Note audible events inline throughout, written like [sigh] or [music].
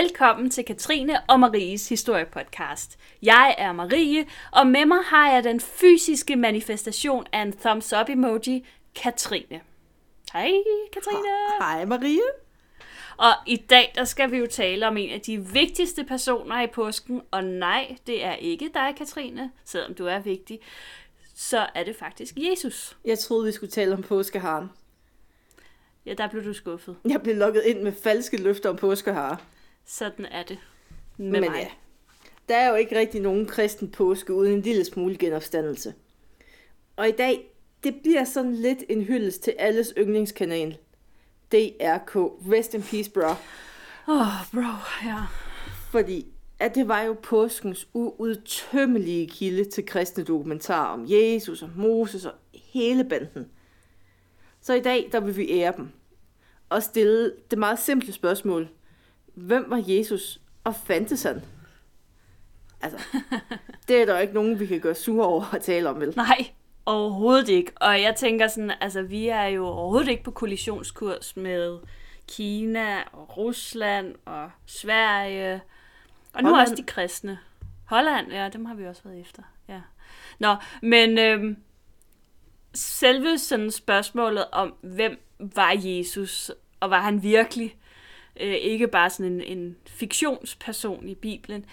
Velkommen til Katrine og Maries historiepodcast. Jeg er Marie, og med mig har jeg den fysiske manifestation af en thumbs up emoji, Katrine. Hej Katrine. Hej Marie. Og i dag der skal vi jo tale om en af de vigtigste personer i påsken, og nej, det er ikke dig Katrine, selvom du er vigtig. Så er det faktisk Jesus. Jeg troede, vi skulle tale om påskeharen. Ja, der blev du skuffet. Jeg blev lukket ind med falske løfter om påskehare. Sådan er det med Men mig. ja, der er jo ikke rigtig nogen kristen påske uden en lille smule genopstandelse. Og i dag, det bliver sådan lidt en hyldest til alles yndlingskanal. DRK. Rest in peace, bro. Åh, oh, bro, ja. Fordi at det var jo påskens uudtømmelige kilde til kristne dokumentarer om Jesus og Moses og hele banden. Så i dag, der vil vi ære dem. Og stille det meget simple spørgsmål. Hvem var Jesus, og fandtes han? Altså, det er der ikke nogen, vi kan gøre sure over at tale om, vel? Nej, overhovedet ikke. Og jeg tænker sådan, altså vi er jo overhovedet ikke på kollisionskurs med Kina og Rusland og Sverige. Og nu Holland. også de kristne. Holland, ja, dem har vi også været efter. Ja. Nå, men øhm, selve sådan spørgsmålet om, hvem var Jesus, og var han virkelig øh, ikke bare sådan en, en fiktionsperson i Bibelen,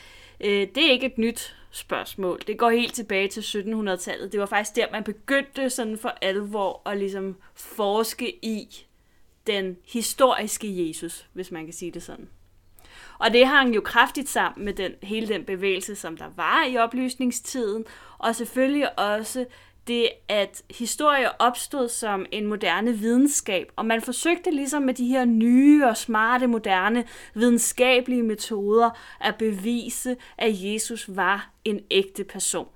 øh, det er ikke et nyt spørgsmål. Det går helt tilbage til 1700-tallet. Det var faktisk der, man begyndte sådan for alvor at ligesom forske i den historiske Jesus, hvis man kan sige det sådan. Og det hang jo kraftigt sammen med den, hele den bevægelse, som der var i oplysningstiden, og selvfølgelig også det, at historie opstod som en moderne videnskab, og man forsøgte ligesom med de her nye og smarte, moderne videnskabelige metoder at bevise, at Jesus var en ægte person.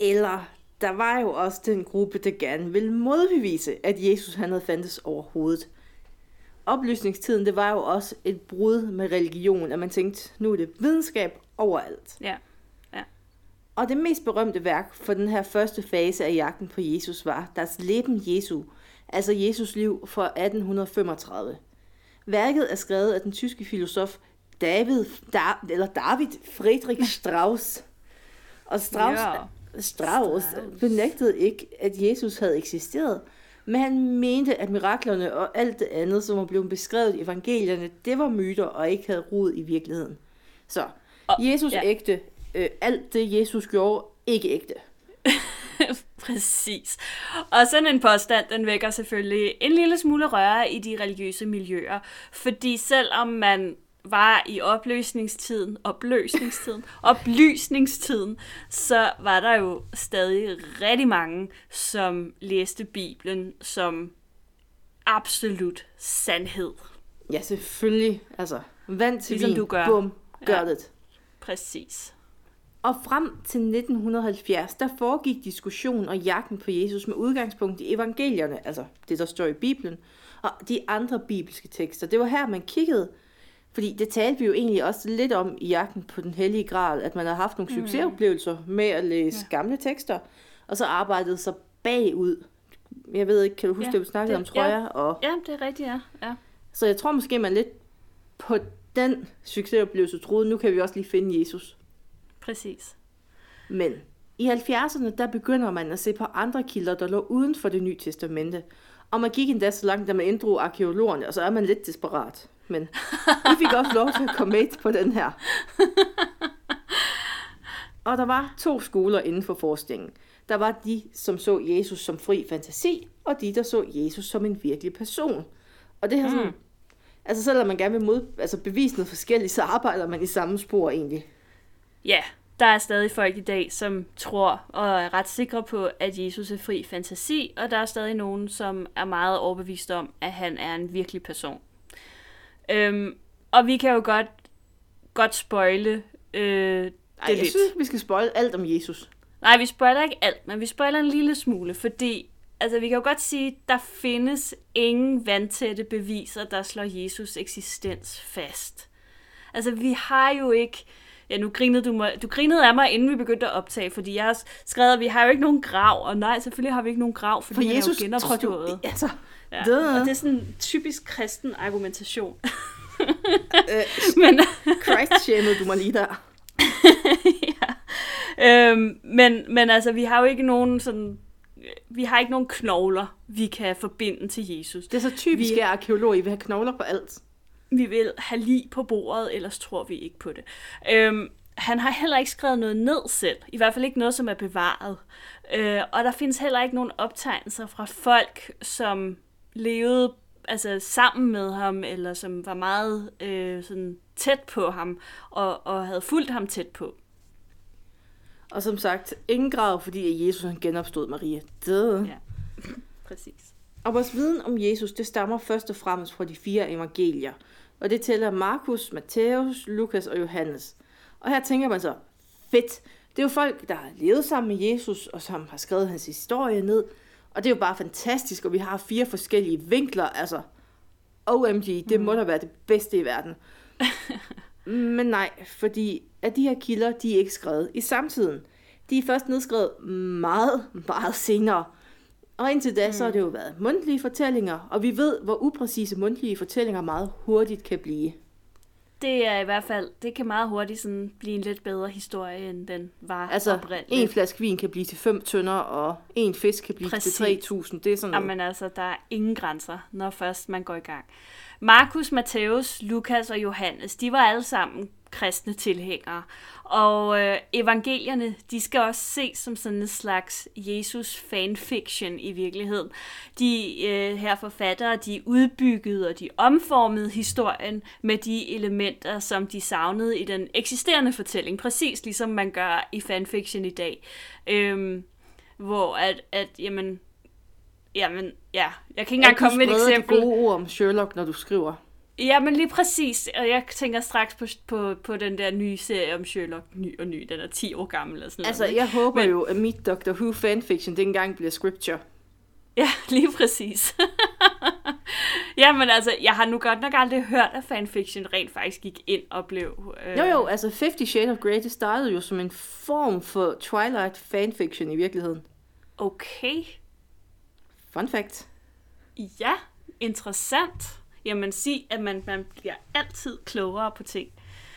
Eller, der var jo også den gruppe, der gerne ville modbevise, at Jesus han havde fandtes overhovedet. Oplysningstiden, det var jo også et brud med religion, at man tænkte, nu er det videnskab overalt. Ja. Og det mest berømte værk for den her første fase af jagten på Jesus var Das Leben Jesu, altså Jesus liv fra 1835. Værket er skrevet af den tyske filosof David, da, eller David Friedrich Strauss. Og Strauss, Ja. Strauss Strauss. benægtede ikke, at Jesus havde eksisteret, men han mente, at miraklerne og alt det andet, som var blevet beskrevet i evangelierne, det var myter og ikke havde rod i virkeligheden. Så, Og- Jesus ja. ægte, øh, alt det Jesus gjorde, ikke ægte. [laughs] Præcis. Og sådan en påstand, den vækker selvfølgelig en lille smule røre i de religiøse miljøer. Fordi selvom man var i opløsningstiden, opløsningstiden, [laughs] oplysningstiden, så var der jo stadig rigtig mange, som læste Bibelen som absolut sandhed. Ja, selvfølgelig. Altså, vand til Ligesom vin. du gør. Bum, gør Ja. det. Præcis. Og frem til 1970, der foregik diskussion og jagten på Jesus med udgangspunkt i evangelierne, altså det, der står i Bibelen, og de andre bibelske tekster. Det var her, man kiggede, fordi det talte vi jo egentlig også lidt om i jagten på den hellige gral, at man har haft nogle succesoplevelser med at læse Ja. gamle tekster, og så arbejdede sig bagud. Jeg ved ikke, kan du huske, Ja, ja, det vi snakkede det- om trøjer? Og, Ja, det er rigtigt, ja. ja. så jeg tror måske, man lidt på den succesoplevelse troede, nu kan vi også lige finde Jesus. Præcis. Men i 70'erne, der begynder man at se på andre kilder, der lå uden for det nye testamente. Og man gik endda så langt, at man inddrog arkeologerne, og så er man lidt desperat. Men vi fik også lov til at komme med på den her. Og der var to skoler inden for forskningen. Der var de, som så Jesus som fri fantasi, og de, der så Jesus som en virkelig person. Og det her sådan, Mm. altså selvom man gerne vil mod, altså bevise noget forskelligt, så arbejder man i samme spor egentlig. Ja, der er stadig folk i dag, som tror og er ret sikre på, at Jesus er fri fantasi, og der er stadig nogen, som er meget overbevist om, at han er en virkelig person. Øhm, og vi kan jo godt, godt spoile øh, det Ej, jeg lidt. synes, vi skal spoil alt om Jesus. Nej, vi spoiler ikke alt, men vi spoiler en lille smule, fordi altså, vi kan jo godt sige, at der findes ingen vandtætte beviser, der slår Jesus eksistens fast. Altså, vi har jo ikke... Ja, nu grinede du, mig, du grinede af mig, inden vi begyndte at optage, fordi jeg har skrevet, at vi har jo ikke nogen grav, og nej, selvfølgelig har vi ikke nogen grav, fordi For han Jesus er jo genopstået. jo... Altså, Ja. Duh. Og det er sådan en typisk kristen argumentation. Øh, [laughs] Men, Christ shamede du mig lige der. [laughs] ja. øhm, men, men altså, vi har jo ikke nogen sådan... Vi har ikke nogen knogler, vi kan forbinde til Jesus. Det er så typisk, Vi- at arkeologer I vil have knogler på alt. Vi vil have lig på bordet, ellers tror vi ikke på det. Øhm, han har heller ikke skrevet noget ned selv. I hvert fald ikke noget, som er bevaret. Øh, og der findes heller ikke nogen optegnelser fra folk, som levede altså, sammen med ham, eller som var meget øh, sådan, tæt på ham, og, og havde fulgt ham tæt på. Og som sagt, ingen grav, fordi Jesus han genopstod Maria. Duh. Ja. Præcis. Og vores viden om Jesus, det stammer først og fremmest fra de fire evangelier. Og det tæller Markus, Matthæus, Lukas og Johannes. Og her tænker man så, fedt. Det er jo folk, der har levet sammen med Jesus, og som har skrevet hans historie ned. Og det er jo bare fantastisk, og vi har fire forskellige vinkler. Altså, OMG, det må da være det bedste i verden. [laughs] Men nej, fordi at de her kilder, de er ikke skrevet i samtiden. De er først nedskrevet meget, meget senere. Og indtil da, mm. så har det jo været mundtlige fortællinger, og vi ved, hvor upræcise mundtlige fortællinger meget hurtigt kan blive. Det er i hvert fald, det kan meget hurtigt sådan blive en lidt bedre historie, end den var Altså, oprindeligt. en flaske vin kan blive til 5 tønder, og en fisk kan blive Præcis. til 3.000. Det er sådan noget. Jamen altså, der er ingen grænser, når først man går i gang. Markus, Matthæus, Lukas og Johannes, de var alle sammen kristne tilhængere. Og øh, evangelierne, de skal også ses som sådan en slags Jesus fanfiction i virkeligheden. De øh, her forfattere, de udbyggede og de omformede historien med de elementer, som de savnede i den eksisterende fortælling. Præcis ligesom man gør i fanfiction i dag. Øhm, hvor at, at jamen, Jamen, ja. Jeg kan ikke engang du komme med et eksempel. de gode ord om Sherlock, når du skriver. Ja, men lige præcis. Og jeg tænker straks på, på, på den der nye serie om Sherlock. Ny og ny. Den er 10 år gammel eller sådan Altså, noget. jeg håber Men- jo, at mit Doctor Who fanfiction, det engang bliver scripture. Ja, [laughs] lige præcis. [laughs] ja, men altså, jeg har nu godt nok aldrig hørt, at fanfiction rent faktisk gik ind og blev... Øh, Jo jo, altså 50 Shades of Grey, det startede jo som en form for Twilight fanfiction i virkeligheden. Okay. Fun fact. Ja, interessant. Jamen, sig, at man, man bliver altid klogere på ting.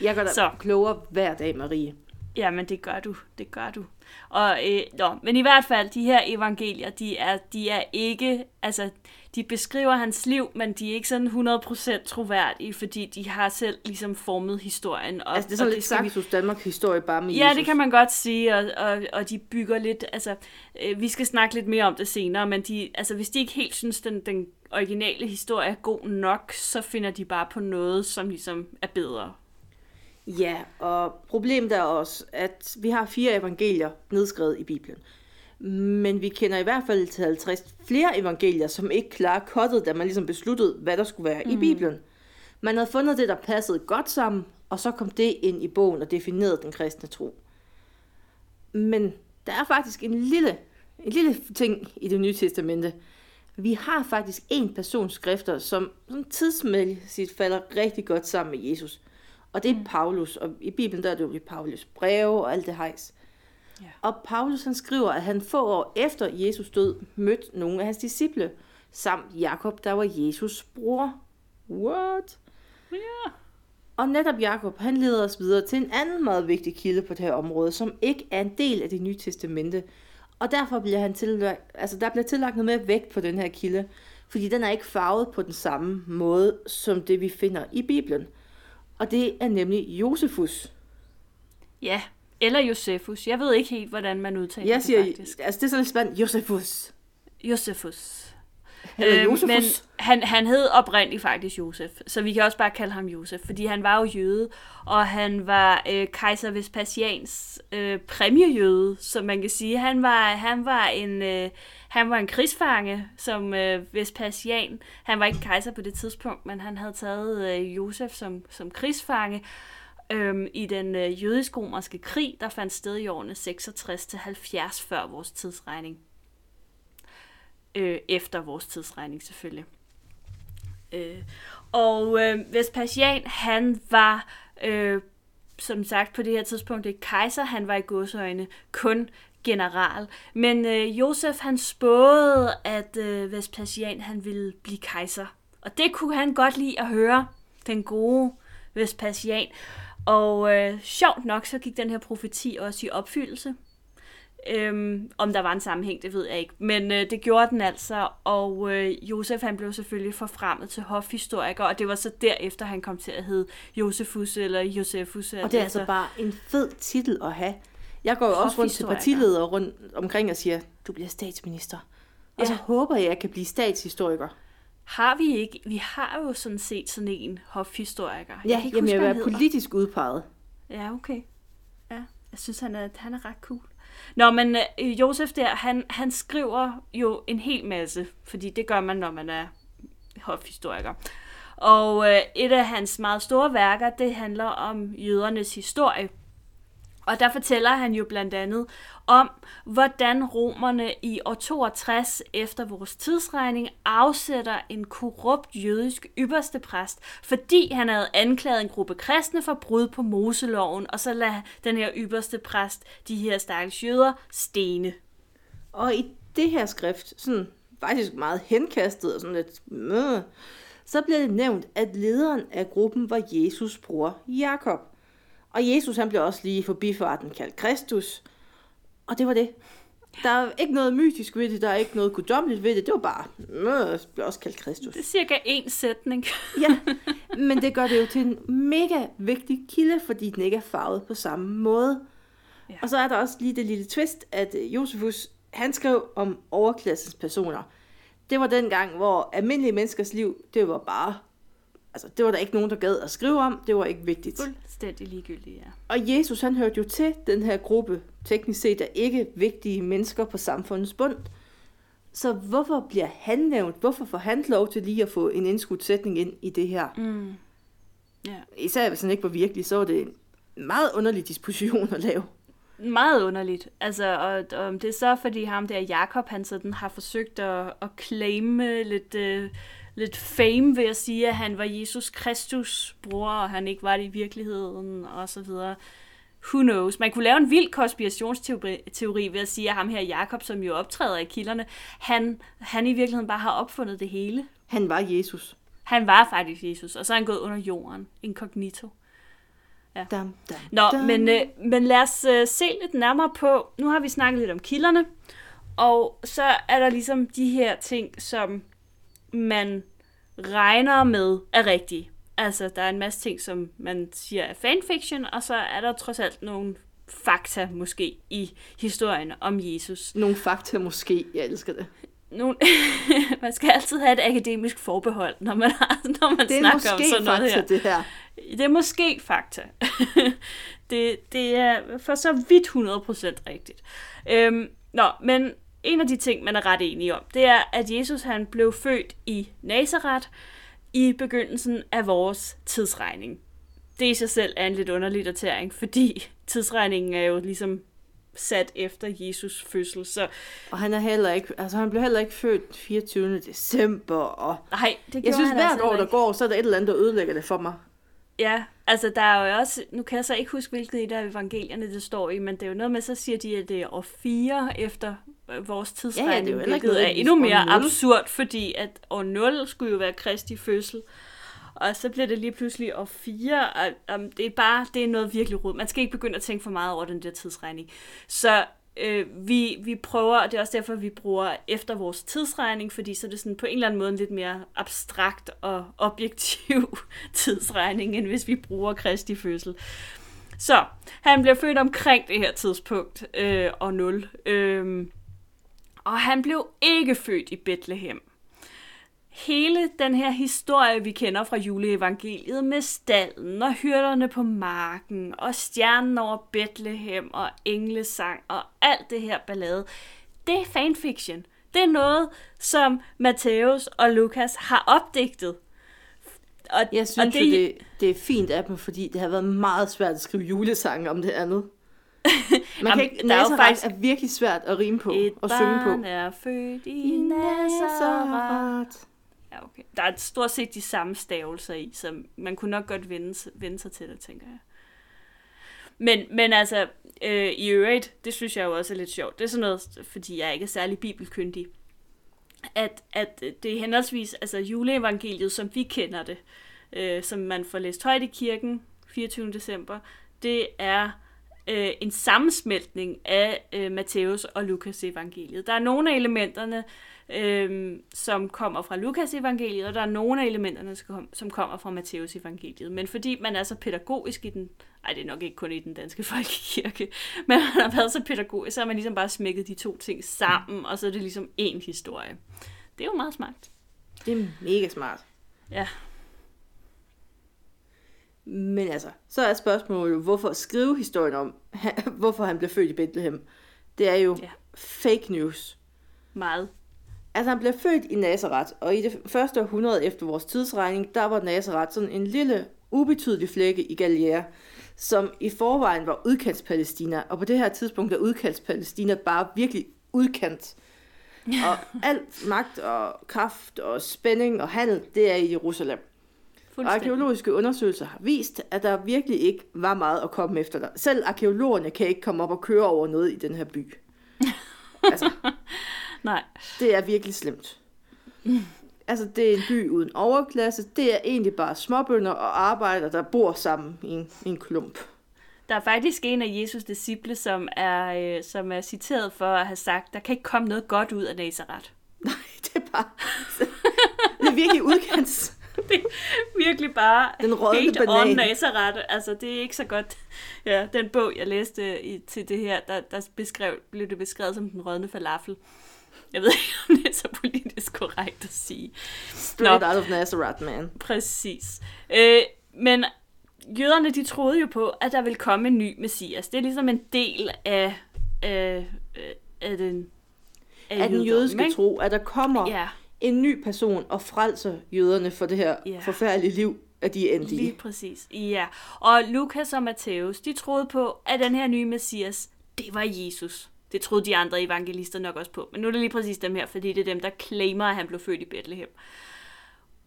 Jeg gør dig Så. klogere hver dag, Marie. Jamen, det gør du. Det gør du. Og, øh, nå, men i hvert fald, de her evangelier, de er, de er ikke, altså, de beskriver hans liv, men de er ikke sådan 100% troværdige, fordi de har selv ligesom formet historien. Og, Altså, det er sådan lidt skal vi- Danmark historie bare med Ja, Jesus. det kan man godt sige, og, og, og de bygger lidt, altså, øh, vi skal snakke lidt mere om det senere, men de, altså, hvis de ikke helt synes, den, den originale historie er god nok, så finder de bare på noget, som ligesom er bedre. Ja, og problemet er også, at vi har fire evangelier nedskrevet i Bibelen. Men vi kender i hvert fald til 50 flere evangelier, som ikke klarer kottet, da man ligesom besluttede, hvad der skulle være mm. i Bibelen. Man havde fundet det, der passede godt sammen, og så kom det ind i bogen og definerede den kristne tro. Men der er faktisk en lille, en lille ting i det nye testamente. Vi har faktisk en persons skrifter, som sådan tidsmæssigt falder rigtig godt sammen med Jesus. Og det er Paulus, og i Bibelen der er det jo Paulus breve og alt det hejs. Ja. Og Paulus han skriver, at han få år efter Jesus død mødte nogle af hans disciple, samt Jakob, der var Jesus bror. What? Ja. Og netop Jakob, han leder os videre til en anden meget vigtig kilde på det her område, som ikke er en del af det nye testamente. Og derfor bliver han tillagt, altså der bliver tillagt noget mere vægt på den her kilde, fordi den er ikke farvet på den samme måde, som det vi finder i Bibelen. Og det er nemlig Josefus. Ja, eller Josefus. Jeg ved ikke helt, hvordan man udtaler Jeg det siger, faktisk. altså det er sådan lidt spændt, Josefus. Josefus. Josefus. men han, han hed oprindeligt faktisk Josef, så vi kan også bare kalde ham Josef, fordi han var jo jøde, og han var øh, kejser Vespasians øh, præmiejøde, så man kan sige, han var, han var en øh, han var en krigsfange, som øh, Vespasian, han var ikke kejser på det tidspunkt, men han havde taget øh, Josef som, som krigsfange, øhm, i den øh, jødisk-romerske krig, der fandt sted i årene 66-70 før vores tidsregning øh, efter vores tidsregning selvfølgelig. Øh, og øh, Vespasian, han var øh, som sagt på det her tidspunkt ikke kejser, han var i godsøjne kun general. Men øh, Josef han spåede, at øh, Vespasian han ville blive kejser. Og det kunne han godt lide at høre. Den gode Vespasian. Og øh, sjovt nok, så gik den her profeti også i opfyldelse. Øhm, om der var en sammenhæng, det ved jeg ikke. Men øh, det gjorde den altså, og øh, Josef han blev selvfølgelig forfremmet til hofhistoriker, og det var så derefter, han kom til at hedde Josefus eller Josefus. Og det er altså bare en fed titel at have. Jeg går jo også rundt til partiledere rundt omkring og siger, du bliver statsminister. Og så Ja. håber jeg, at jeg kan blive statshistoriker. Har vi ikke? Vi har jo sådan set sådan en hofhistoriker. Ja, kan ikke jamen huske, jeg hedder. politisk udpeget. Ja, okay. Ja, jeg synes, han er, han er ret cool. Nå, men øh, Josef der, han, han skriver jo en hel masse, fordi det gør man, når man er hofhistoriker. Og øh, et af hans meget store værker, det handler om jødernes historie. Og der fortæller han jo blandt andet om, hvordan romerne i år 62 efter vores tidsregning afsætter en korrupt jødisk ypperste præst, fordi han havde anklaget en gruppe kristne for brud på Moseloven, og så lader den her ypperste præst de her stakkels jøder stene. Og i det her skrift, sådan faktisk meget henkastet og sådan lidt, øh, så bliver det nævnt, at lederen af gruppen var Jesus' bror Jakob. Og Jesus han blev også lige i forbifarten kaldt Kristus. Og det var det. Der er ikke noget mytisk ved det, der er ikke noget guddommeligt ved det. Det var bare, øh, blev også kaldt Kristus. Det er cirka en sætning. [laughs] Ja, [laughs] men det gør det jo til en mega vigtig kilde, fordi den ikke er farvet på samme måde. Ja. Og så er der også lige det lille twist, at øh, Josefus, han skrev om overklassens personer. Det var den gang, hvor almindelige menneskers liv, det var bare, altså det var der ikke nogen, der gad at skrive om, det var ikke vigtigt. Fuldstændig ligegyldigt, ja. Og Jesus, han hørte jo til den her gruppe, teknisk set af ikke vigtige mennesker på samfundets bund. Så hvorfor bliver han nævnt? Hvorfor får han lov til lige at få en indskudt sætning ind i det her? Mm. Ja. Især hvis han ikke var virkelig, så var det en meget underlig disposition at lave. Meget underligt. Altså, og, og det er så, fordi ham der Jakob, han sådan har forsøgt at, at claime lidt, øh, lidt fame ved at sige, at han var Jesus Kristus bror, og han ikke var det i virkeligheden, og så videre. Who knows? Man kunne lave en vild konspirationsteori teori ved at sige, at ham her Jakob, som jo optræder i kilderne, han, han i virkeligheden bare har opfundet det hele. Han var Jesus. Han var faktisk Jesus, og så er han gået under jorden, incognito. Dam, dam, Nå, dam. men, øh, men lad os øh, se lidt nærmere på, nu har vi snakket lidt om kilderne, og så er der ligesom de her ting, som man regner med er rigtige. Altså, der er en masse ting, som man siger er fanfiction, og så er der trods alt nogle fakta måske i historien om Jesus. Nogle fakta måske. Jeg elsker det. Nogle, [laughs] man skal altid have et akademisk forbehold, når man, har, når man Det er snakker om sådan noget fakta, her. det her. Det er måske fakta. [laughs] det, det er for så vidt 100% rigtigt. Øhm, nå, men en af de ting, man er ret enig om, det er, at Jesus han blev født i Nazareth i begyndelsen af vores tidsregning. Det i sig selv er en lidt underlig datering, fordi tidsregningen er jo ligesom sat efter Jesus fødsel, så Og han er heller ikke, altså han blev heller ikke født 24. december, og nej, det gjorde jeg synes han hvert altså år, der går, så er der et eller andet, der ødelægger det for mig. Ja, altså der er jo også, nu kan jeg så ikke huske, hvilket et af evangelierne det står i, men det er jo noget med, så siger de, at det er år 4 efter øh, vores tidsregning, Ja, ja, det er jo hvilket er nødvendigvis endnu mere absurd, fordi at år 0 skulle jo være Kristi fødsel, og så bliver det lige pludselig år 4, og um, det er bare, det er noget virkelig rod. Man skal ikke begynde at tænke for meget over den der tidsregning. Så øh, vi, vi prøver, og det er også derfor, vi bruger efter vores tidsregning, fordi så er det sådan på en eller anden måde en lidt mere abstrakt og objektiv [laughs] tidsregning, end hvis vi bruger Kristi fødsel. Så, han bliver født omkring det her tidspunkt, øh, og 0. Øh, og han blev ikke født i Bethlehem. Hele den her historie, vi kender fra juleevangeliet med stallen og hyrderne på marken og stjernen over Bethlehem og englesang og alt det her ballade, det er fanfiction. Det er noget, som Matthæus og Lukas har opdigtet. Og, Jeg synes og det... jo, det, det er fint af dem, fordi det har været meget svært at skrive julesange om det andet. [laughs] Man kan ikke, der er jo faktisk- er virkelig svært at rime på Et og synge på. barn er født i Nazareth. Ja, okay. Der er stort set de samme stavelser i, så man kunne nok godt vende, vende sig til det, tænker jeg. Men, men altså, øh, i øvrigt, det synes jeg jo også er lidt sjovt. Det er sådan noget, fordi jeg ikke er særlig bibelkyndig. At, at det er henholdsvis altså juleevangeliet, som vi kender det, øh, som man får læst højt i kirken 24. december, det er øh, en sammensmeltning af øh, Matthæus og Lukas evangeliet. Der er nogle af elementerne, øh, som kommer fra Lukas evangeliet, og der er nogle af elementerne, som kommer fra Matthæus evangeliet. Men fordi man er så pædagogisk i den, ej det er nok ikke kun i den danske [laughs] folkekirke, men man har været så pædagogisk, så har man ligesom bare smækket de to ting sammen, og så er det ligesom én historie. Det er jo meget smart. Det er mega smart. Ja. Men altså, så er spørgsmålet, hvorfor skrive historien om, [laughs] hvorfor han blev født i Bethlehem. Det er jo ja. fake news. Meget. Altså, han blev født i Nazareth, og i det første århundrede efter vores tidsregning, der var Nazareth sådan en lille, ubetydelig flække i Galilea, som i forvejen var udkantspalæstina, og på det her tidspunkt er udkantspalæstina bare virkelig udkant. [laughs] Og alt magt og kraft og spænding og handel, det er i Jerusalem. Og arkeologiske undersøgelser har vist, at der virkelig ikke var meget at komme efter der. Selv arkeologerne kan ikke komme op og køre over noget i den her by. [laughs] altså, Nej. Det er virkelig slemt. Altså, det er en by uden overklasse. Det er egentlig bare småbønder og arbejdere, der bor sammen i en, i en klump. Der er faktisk en af Jesus' disciple, som er, øh, som er citeret for at have sagt, der kan ikke komme noget godt ud af Nazareth. Nej, [laughs] det er bare... det er virkelig udkants. [laughs] det er virkelig bare den hate banan. on Nazareth. Altså, det er ikke så godt. Ja, den bog, jeg læste i, til det her, der, der beskrev, blev det beskrevet som den rådne falafel. Jeg ved ikke, om det er så politisk korrekt at sige. Straight Nå. out of Nazareth, man. Præcis. Øh, men jøderne, de troede jo på, at der ville komme en ny messias. Det er ligesom en del af, af, af den af, af den jødiske ikke? tro, at der kommer ja. en ny person og frelser jøderne for det her ja. forfærdelige liv, at de er endt. Lige præcis. Ja. Og Lukas og Matthæus, de troede på, at den her nye messias, det var Jesus. Det troede de andre evangelister nok også på. Men nu er det lige præcis dem her, fordi det er dem, der claimer, at han blev født i Bethlehem.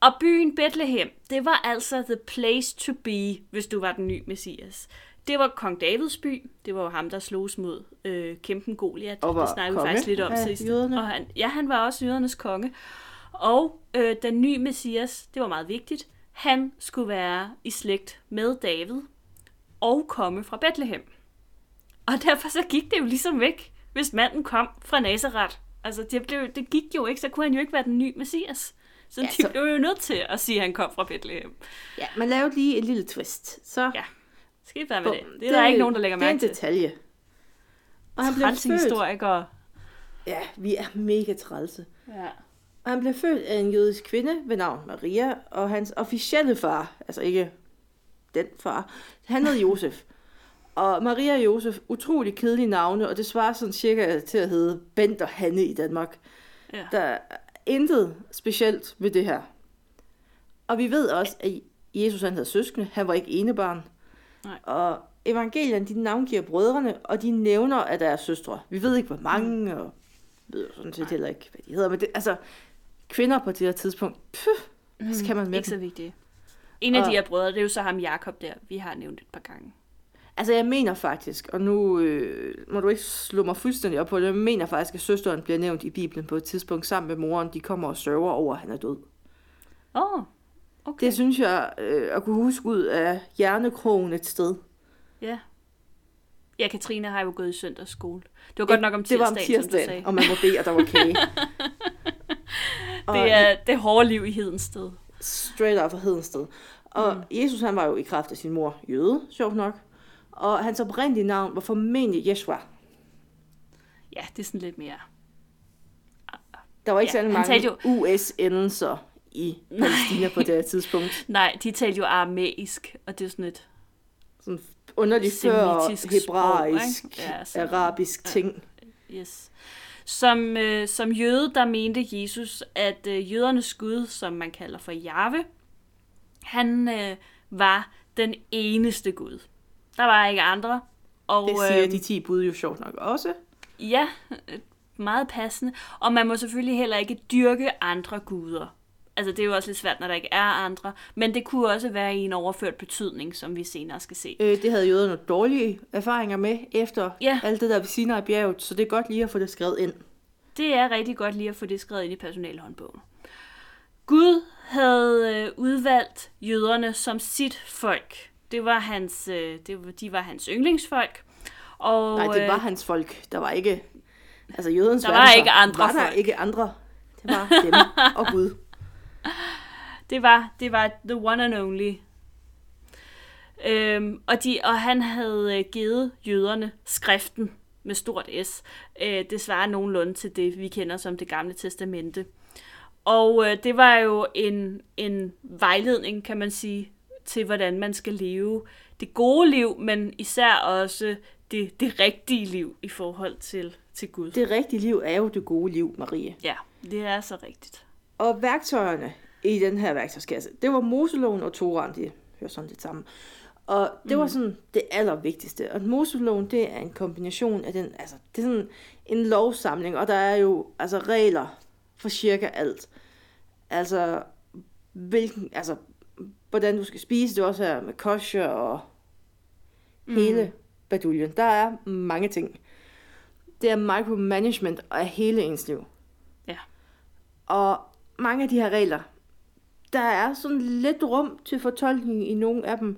Og byen Bethlehem, det var altså the place to be, hvis du var den nye messias. Det var kong Davids by. Det var jo ham, der slogs mod øh, kæmpen Goliath. Og var det snakkede vi faktisk lidt om sidst. Jøderne. Og han, ja, han var også jødernes konge. Og øh, den nye messias, det var meget vigtigt, han skulle være i slægt med David og komme fra Bethlehem. Og derfor så gik det jo ligesom væk hvis manden kom fra Nazareth. Altså, det, blev, det gik jo ikke, så kunne han jo ikke være den nye messias. Så ja, de så... blev jo nødt til at sige, at han kom fra Bethlehem. Ja, man lavede lige en lille twist. Så... Ja, skidt være med det. Det er det, der ikke nogen, der lægger mærke til. Det er en detalje. Og han blev født... historikere. Ja, vi er mega trælse. Ja. Og han blev født af en jødisk kvinde ved navn Maria, og hans officielle far, altså ikke den far, han hed Josef. Og Maria og Josef, utrolig kedelige navne, og det svarer sådan cirka til at hedde Bent og Hanne i Danmark. Ja. Der er intet specielt ved det her. Og vi ved også, at Jesus han havde søskende, han var ikke enebarn. Nej. Og evangelierne, de navngiver brødrene, og de nævner, at der er søstre. Vi ved ikke, hvor mange, mm. og ved jo sådan set heller ikke, hvad de hedder. Men det, altså, kvinder på det her tidspunkt, pff, hvad skal mm, man med Ikke så vigtigt. En af og, de her brødre, det er jo så ham Jakob der, vi har nævnt et par gange. Altså, jeg mener faktisk, og nu øh, må du ikke slå mig fuldstændig op på det, jeg mener faktisk, at søsteren bliver nævnt i Bibelen på et tidspunkt sammen med moren. De kommer og sørger over, at han er død. Åh, oh, okay. Det synes jeg øh, at kunne huske ud af hjernekrogen et sted. Ja. Ja, Katrine har jo gået i søndagsskole. Det var godt nok om tirsdagen, Det var om tirsdagen, og man må bede, at der var kage. [laughs] det er det hårde liv i Hedensted. Straight out fra Hedensted. Og mm. Jesus, han var jo i kraft af sin mor jøde, sjovt nok og hans oprindelige navn var formentlig Yeshua. Ja, det er sådan lidt mere... Der var ikke ja, særlig mange jo... US-endelser i Palæstina på det her tidspunkt. [laughs] Nej, de talte jo aramæisk, og det er sådan et... Sådan underligt før hebraisk, sprog, ja, så, arabisk ja, ting. Yes. Som, øh, som jøde, der mente Jesus, at øh, jødernes gud, som man kalder for Jave, han øh, var den eneste gud. Der var ikke andre. Og, det siger øh, de 10 bud jo sjovt nok også. Ja, meget passende. Og man må selvfølgelig heller ikke dyrke andre guder. Altså, det er jo også lidt svært, når der ikke er andre. Men det kunne også være i en overført betydning, som vi senere skal se. Øh, det havde jøderne dårlige erfaringer med efter ja. alt det der ved Sinai bjerget, så det er godt lige at få det skrevet ind. Det er rigtig godt lige at få det skrevet ind i personalhåndbogen. Gud havde øh, udvalgt jøderne som sit folk. Det var hans, øh, det var, de var hans yndlingsfolk. Og, Nej, det øh, var hans folk. Der var ikke... Altså jødens Der var ikke andre var der folk. ikke andre. Det var [laughs] dem og Gud. Det var, det var the one and only. Øhm, og, de, og han havde øh, givet jøderne skriften med stort S. Øh, det svarer nogenlunde til det, vi kender som det gamle testamente. Og øh, det var jo en, en vejledning, kan man sige, til hvordan man skal leve det gode liv, men især også det, det rigtige liv i forhold til, til Gud. Det rigtige liv er jo det gode liv, Marie. Ja, det er så rigtigt. Og værktøjerne i den her værktøjskasse, det var Moseloven og Toran, de hører sådan lidt sammen. Og det var sådan det allervigtigste. Og Moseloven, det er en kombination af den, altså det er sådan en lovsamling, og der er jo altså regler for cirka alt. Altså, hvilken, altså, hvordan du skal spise, det er også her med kosher og hele baduljen. Der er mange ting. Det er micromanagement af hele ens liv. Ja. Og mange af de her regler, der er sådan lidt rum til fortolkning i nogle af dem.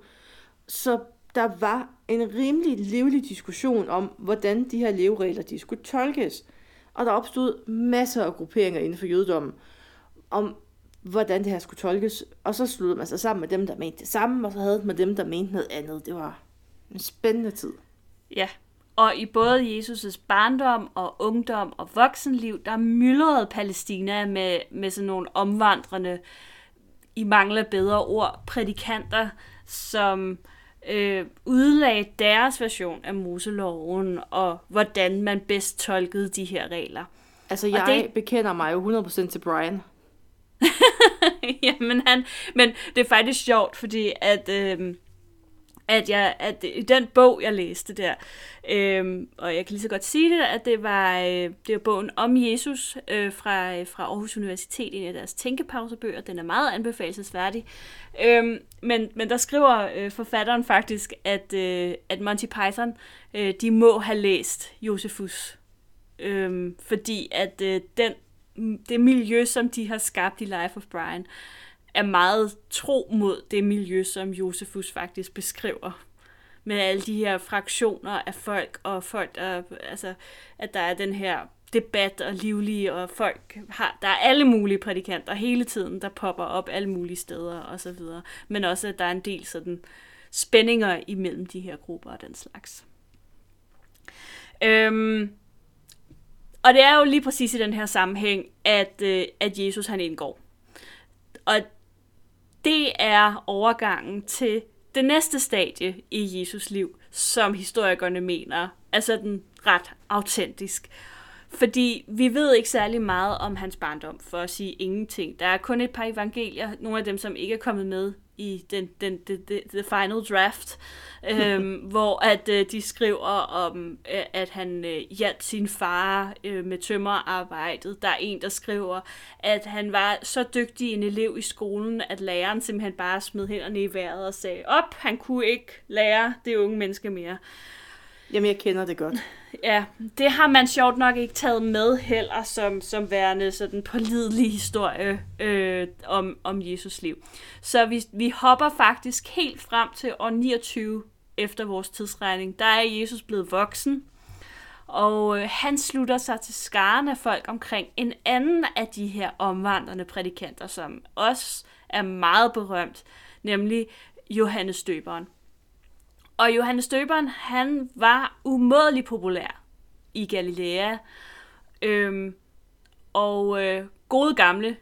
Så der var en rimelig livlig diskussion om, hvordan de her leveregler de skulle tolkes. Og der opstod masser af grupperinger inden for jødedommen om, hvordan det her skulle tolkes. Og så sluttede man sig sammen med dem, der mente det samme, og så havde man dem, der mente noget andet. Det var en spændende tid. Ja, og i både Jesus' barndom og ungdom og voksenliv, der myldrede Palæstina med, med sådan nogle omvandrende, i mangler bedre ord, prædikanter, som øh, udlagde deres version af Moseloven, og hvordan man bedst tolkede de her regler. Altså, jeg det... bekender mig jo 100% til Brian. [laughs] Jamen han, men det er faktisk sjovt, fordi at, Øh, at, jeg, at i den bog, jeg læste der, øhm, og jeg kan lige så godt sige det, at det var, øh, det var bogen om Jesus øh, fra, øh, fra Aarhus Universitet, en af deres tænkepausebøger. Den er meget anbefalesværdig. Øhm, men, men der skriver øh, forfatteren faktisk, at, øh, at Monty Python, øh, de må have læst Josephus. Øhm, fordi at øh, den, det miljø, som de har skabt i Life of Brian, er meget tro mod det miljø, som Josefus faktisk beskriver. Med alle de her fraktioner af folk, og folk, der, altså, at der er den her debat og livlige, og folk har, der er alle mulige prædikanter hele tiden, der popper op alle mulige steder og så videre. Men også, at der er en del sådan spændinger imellem de her grupper og den slags. Øhm, og det er jo lige præcis i den her sammenhæng, at, øh, at Jesus han indgår. Og det er overgangen til det næste stadie i Jesus liv, som historikerne mener er sådan ret autentisk. Fordi vi ved ikke særlig meget om hans barndom, for at sige ingenting. Der er kun et par evangelier, nogle af dem, som ikke er kommet med i den, den, den, den, the final draft, [laughs] øhm, hvor at øh, de skriver om, øh, at han øh, hjalp sin far øh, med tømmerarbejdet. Der er en, der skriver, at han var så dygtig en elev i skolen, at læreren simpelthen bare smed hænderne i vejret og sagde, op, han kunne ikke lære det unge menneske mere. Jamen, jeg kender det godt. [laughs] Ja, det har man sjovt nok ikke taget med heller som, som værende sådan pålidelig historie øh, om, om Jesus liv. Så vi, vi hopper faktisk helt frem til år 29 efter vores tidsregning. Der er Jesus blevet voksen, og øh, han slutter sig til skaren af folk omkring en anden af de her omvandrende prædikanter, som også er meget berømt, nemlig Johannes Døberen. Og Johannes Døberen, han var umådelig populær i Galilea. Øhm, og øh, gode gamle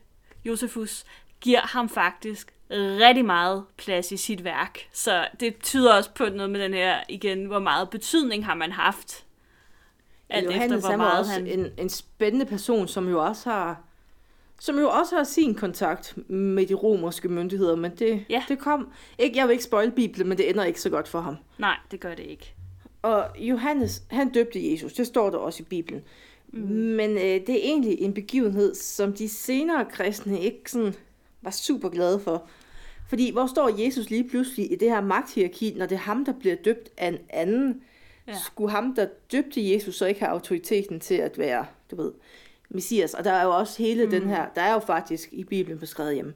Josefus giver ham faktisk rigtig meget plads i sit værk. Så det tyder også på noget med den her, igen, hvor meget betydning har man haft. Alt Johannes, efter, hvor meget han... en, en spændende person, som jo også har som jo også har sin kontakt med de romerske myndigheder, men det, Ja. det kom ikke, jeg vil ikke spoil Bibelen, men det ender ikke så godt for ham. Nej, det gør det ikke. Og Johannes, han døbte Jesus, det står der også i Bibelen. Mm. Men øh, det er egentlig en begivenhed, som de senere kristne ikke sådan var super glade for. Fordi hvor står Jesus lige pludselig i det her magthierarki, når det er ham, der bliver døbt af en anden? Ja. Skulle ham, der døbte Jesus, så ikke have autoriteten til at være, du ved, Messias. Og der er jo også hele mm. den her, der er jo faktisk i Bibelen beskrevet hjemme,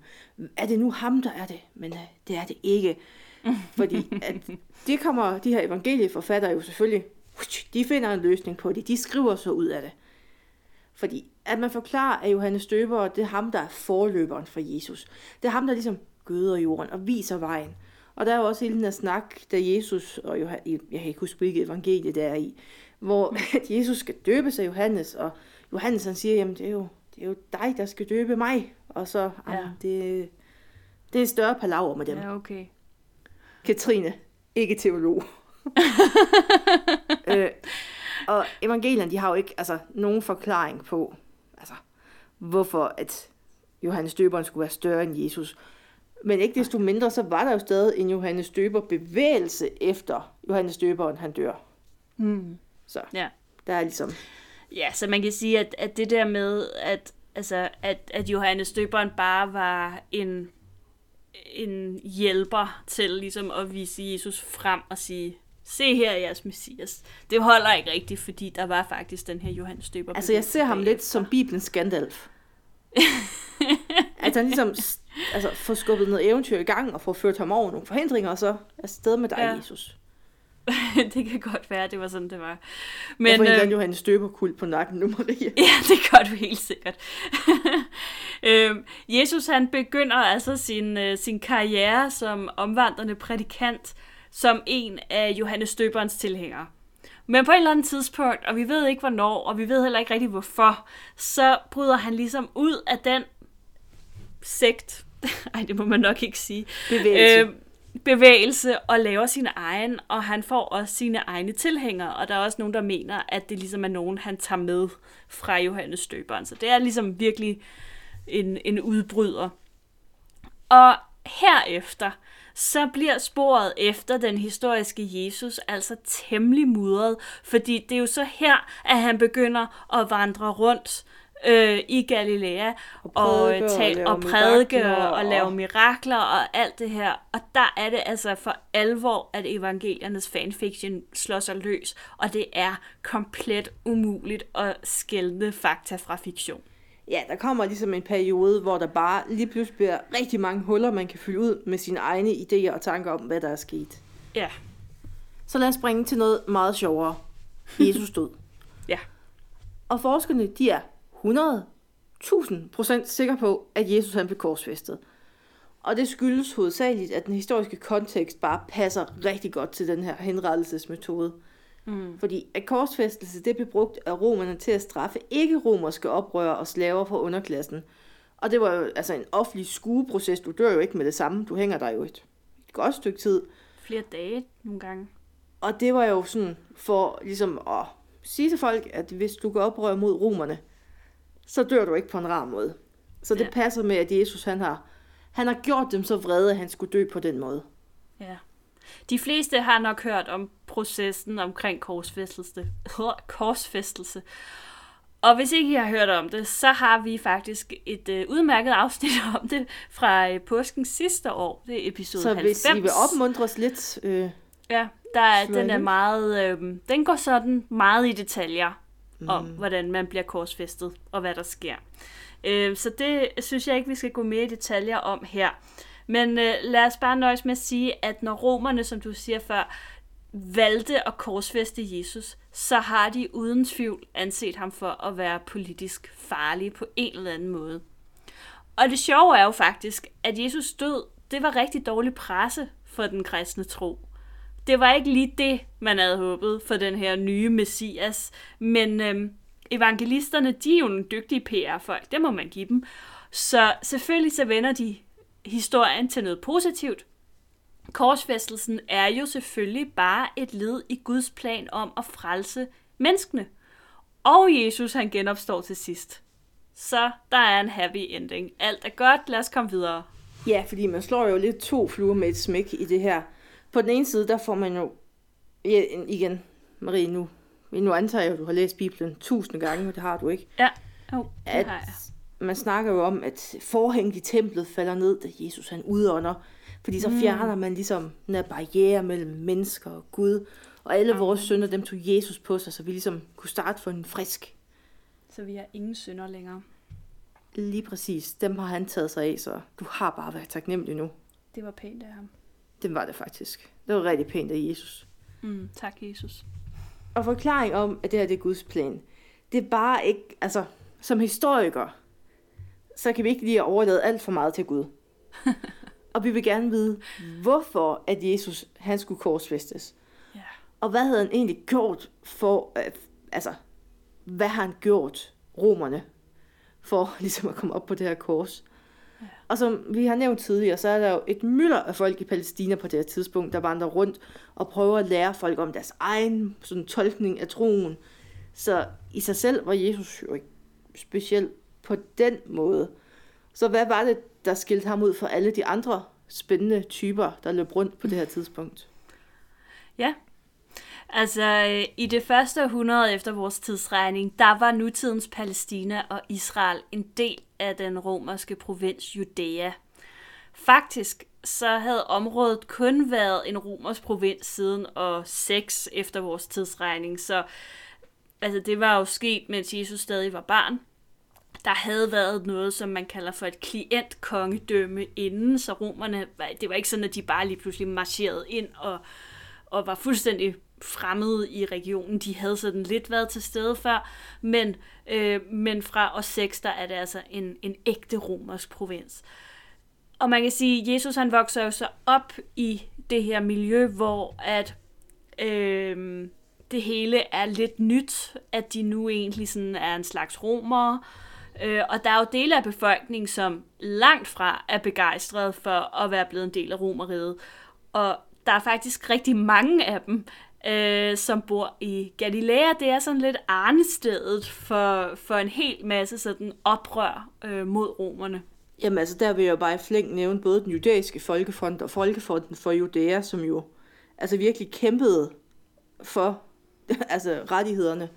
er det nu ham, der er det? Men uh, det er det ikke. [laughs] Fordi at det kommer de her evangelieforfattere jo selvfølgelig, de finder en løsning på det. De skriver så ud af det. Fordi at man forklarer, at Johannes Døber, det er ham, der er forløberen for Jesus. Det er ham, der ligesom gøder jorden og viser vejen. Og der er jo også hele den her snak, da Jesus, og Johannes, jeg kan ikke huske, hvilket evangelie det er i, hvor at [laughs] Jesus skal døbe sig Johannes, og Johannes han siger, jamen det er jo, det er jo dig, der skal døbe mig. Og så, ja. det, det er større palaver med dem. Ja, okay. Katrine, ikke teolog. [laughs] øh, og evangelierne, de har jo ikke altså, nogen forklaring på, altså, hvorfor at Johannes Døberen skulle være større end Jesus. Men ikke desto mindre, så var der jo stadig en Johannes Døber bevægelse efter Johannes Døberen, han dør. Mm. Så Ja. der er ligesom, Ja, så man kan sige, at, at det der med, at, altså, at, at Johannes Døberen bare var en, en hjælper til ligesom at vise Jesus frem og sige, se her er jeres messias. Det holder ikke rigtigt, fordi der var faktisk den her Johannes Døber. altså jeg ser ham lidt som Bibelens Gandalf. at han ligesom altså, får skubbet noget eventyr i gang og får ført ham over nogle forhindringer, og så er sted med dig, ja. Jesus. [laughs] det kan godt være, det var sådan, det var. Men, en øh, øh, Johannes Døber-kult på nakken nu, Maria. [laughs] Ja, det gør du helt sikkert. [laughs] øhm, Jesus han begynder altså sin, øh, sin karriere som omvandrende prædikant som en af Johannes Døberens tilhængere. Men på et eller andet tidspunkt, og vi ved ikke hvornår, og vi ved heller ikke rigtig hvorfor, så bryder han ligesom ud af den sekt, ej det må man nok ikke sige, Bevægelse. øh, bevægelse og laver sin egen, og han får også sine egne tilhængere, og der er også nogen, der mener, at det ligesom er nogen, han tager med fra Johannes Støberen. Så det er ligesom virkelig en, en udbryder. Og herefter, så bliver sporet efter den historiske Jesus altså temmelig mudret, fordi det er jo så her, at han begynder at vandre rundt øh, i Galilea og, prædike og tal, lave og prædike mirakler og, og og- lave mirakler og alt det her. Og der er det altså for alvor, at evangeliernes fanfiction slår sig løs, og det er komplet umuligt at skelne fakta fra fiktion. Ja, der kommer ligesom en periode, hvor der bare lige pludselig bliver rigtig mange huller, man kan fylde ud med sine egne idéer og tanker om, hvad der er sket. Ja, Så lad os springe til noget meget sjovere. Jesus død. ja. Og forskerne, de er 100.000% sikre på, at Jesus han blev korsfæstet. Og det skyldes hovedsageligt, at den historiske kontekst bare passer rigtig godt til den her henrettelsesmetode. Mm. Fordi at korsfæstelse, det blev brugt af romerne til at straffe ikke-romerske oprørere og slaver fra underklassen. Og det var jo altså en offentlig skueproces. Du dør jo ikke med det samme. Du hænger der jo et, et godt stykke tid. Flere dage nogle gange. Og det var jo sådan for ligesom at sige til folk, at hvis du går oprør mod romerne, så dør du ikke på en rar måde. Så det Ja. passer med, at Jesus han har, han har gjort dem så vrede, at han skulle dø på den måde. Ja. De fleste har nok hørt om processen omkring korsfæstelse. [laughs] korsfæstelse. Og hvis ikke I har hørt om det, så har vi faktisk et øh, udmærket afsnit [laughs] om det fra øh, påsken sidste år. Det er episode Så 90. hvis I vil opmuntres lidt, øh, Ja, der er, den er meget, øh, den går sådan meget i detaljer om, hvordan man bliver korsfæstet og hvad der sker. Øh, så det synes jeg ikke, vi skal gå mere i detaljer om her. Men øh, lad os bare nøjes med at sige, at når romerne, som du siger før, valgte at korsfæste Jesus, så har de uden tvivl anset ham for at være politisk farlig på en eller anden måde. Og det sjove er jo faktisk, at Jesus død, det var rigtig dårlig presse for den kristne tro. Det var ikke lige det, man havde håbet for den her nye messias, men øhm, evangelisterne, de er jo nogle dygtige PR-folk, det må man give dem. Så selvfølgelig så vender de historien til noget positivt. Korsfæstelsen er jo selvfølgelig bare et led i Guds plan om at frelse menneskene. Og Jesus han genopstår til sidst. Så der er en happy ending. Alt er godt, lad os komme videre. Ja, fordi man slår jo lidt to fluer med et smæk i det her. På den ene side, der får man jo, ja, igen, Marie, nu, nu antager jeg, at du har læst Bibelen tusind gange, og det har du ikke. Ja, oh, det At har jeg. man snakker jo om, at forhænget i templet falder ned, da Jesus han udånder. Fordi så fjerner man ligesom den her barriere mellem mennesker og Gud. Og alle vores synder, dem tog Jesus på sig, så vi ligesom kunne starte for en frisk. Så vi har ingen synder længere. Lige præcis. Dem har han taget sig af, så du har bare været taknemmelig nu. Det var pænt af ham. Det var det faktisk. Det var rigtig pænt af Jesus. Mm, tak, Jesus. Og forklaring om, at det her det er Guds plan, det er bare ikke, altså, som historiker, så kan vi ikke lige overlade alt for meget til Gud. [laughs] og vi vil gerne vide, hvorfor at Jesus, han skulle korsfæstes. Ja. Og hvad havde han egentlig gjort for, øh, altså, hvad har han gjort, romerne, for [laughs] ligesom at komme op på det her kors. Og som vi har nævnt tidligere, så er der jo et mylder af folk i Palæstina på det her tidspunkt, der vandrer rundt og prøver at lære folk om deres egen sådan, tolkning af troen. Så i sig selv var Jesus jo ikke speciel på den måde. Så hvad var det, der skilte ham ud for alle de andre spændende typer, der løb rundt på det her tidspunkt? Ja. Altså, øh, i det første århundrede efter vores tidsregning, der var nutidens Palæstina og Israel en del af den romerske provins Judæa. Faktisk så havde området kun været en romersk provins siden år 6 efter vores tidsregning, så altså, det var jo sket, mens Jesus stadig var barn. Der havde været noget, som man kalder for et klientkongedømme inden, så romerne, det var ikke sådan, at de bare lige pludselig marcherede ind og, og var fuldstændig fremmede i regionen. De havde sådan lidt været til stede før, men, øh, men fra år 6, der er det altså en, en ægte romersk provins. Og man kan sige, at Jesus han vokser jo så op i det her miljø, hvor at øh, det hele er lidt nyt, at de nu egentlig sådan er en slags romere, øh, og der er jo dele af befolkningen, som langt fra er begejstrede for at være blevet en del af romeriet. Og der er faktisk rigtig mange af dem, øh, som bor i Galilea. Det er sådan lidt arnestedet for, for en hel masse sådan oprør øh, mod romerne. Jamen altså, der vil jeg bare i flæng nævne både den judæiske folkefront og Folkefronten for Judæa, som jo altså virkelig kæmpede for [laughs] altså rettighederne.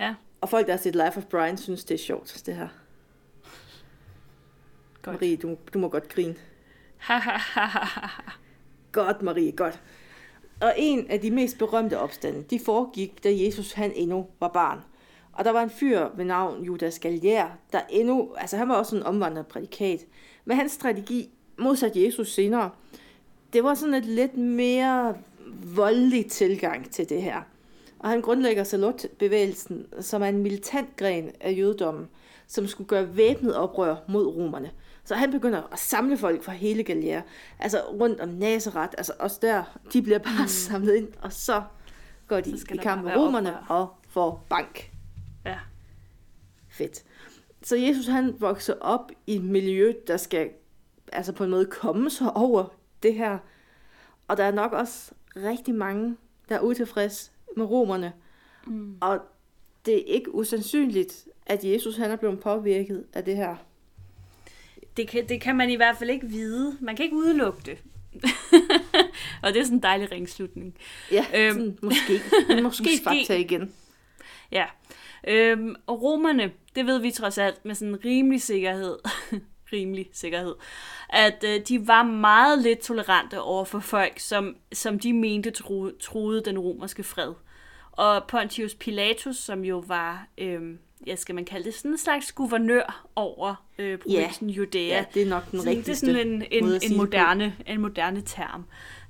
Ja. Og folk, der har set Life of Brian, synes, det er sjovt, det her. Godt. Marie, du, du må godt grine. [laughs] Godt, Marie, godt. Og en af de mest berømte opstande, de foregik, da Jesus han endnu var barn. Og der var en fyr ved navn Judas Galier, der endnu, altså han var også en omvandret prædikat. Men hans strategi, modsat Jesus senere, det var sådan et lidt mere voldelig tilgang til det her. Og han grundlægger Salot-bevægelsen, som er en militant gren af jødedommen, som skulle gøre væbnet oprør mod romerne. Så han begynder at samle folk fra hele Galilea, altså rundt om Nazareth, altså også der, de bliver bare mm. samlet ind, og så går de Så i kamp med romerne og får bank. ja. Fedt. Så Jesus han vokser op i et miljø, der skal altså på en måde komme sig over det her. Og der er nok også rigtig mange, der er utilfreds med romerne. Mm. Og det er ikke usandsynligt, at Jesus han er blevet påvirket af det her. Det, kan, det kan man i hvert fald ikke vide. Man kan ikke udelukke det. [laughs] og det er sådan en dejlig ringslutning. Ja, Øhm. sådan, måske. [laughs] Men måske, Måske. fakta igen. Ja. Øhm, og romerne, det ved vi trods alt med sådan rimelig sikkerhed, [laughs] rimelig sikkerhed, at øh, de var meget lidt tolerante over for folk, som, som de mente tro, troede den romerske fred. Og Pontius Pilatus, som jo var, øhm, ja, skal man kalde det, sådan en slags guvernør over øh, provinsen Judæa. Ja, det er nok den Sådan, det er sådan en, en, en, på. moderne, en moderne term,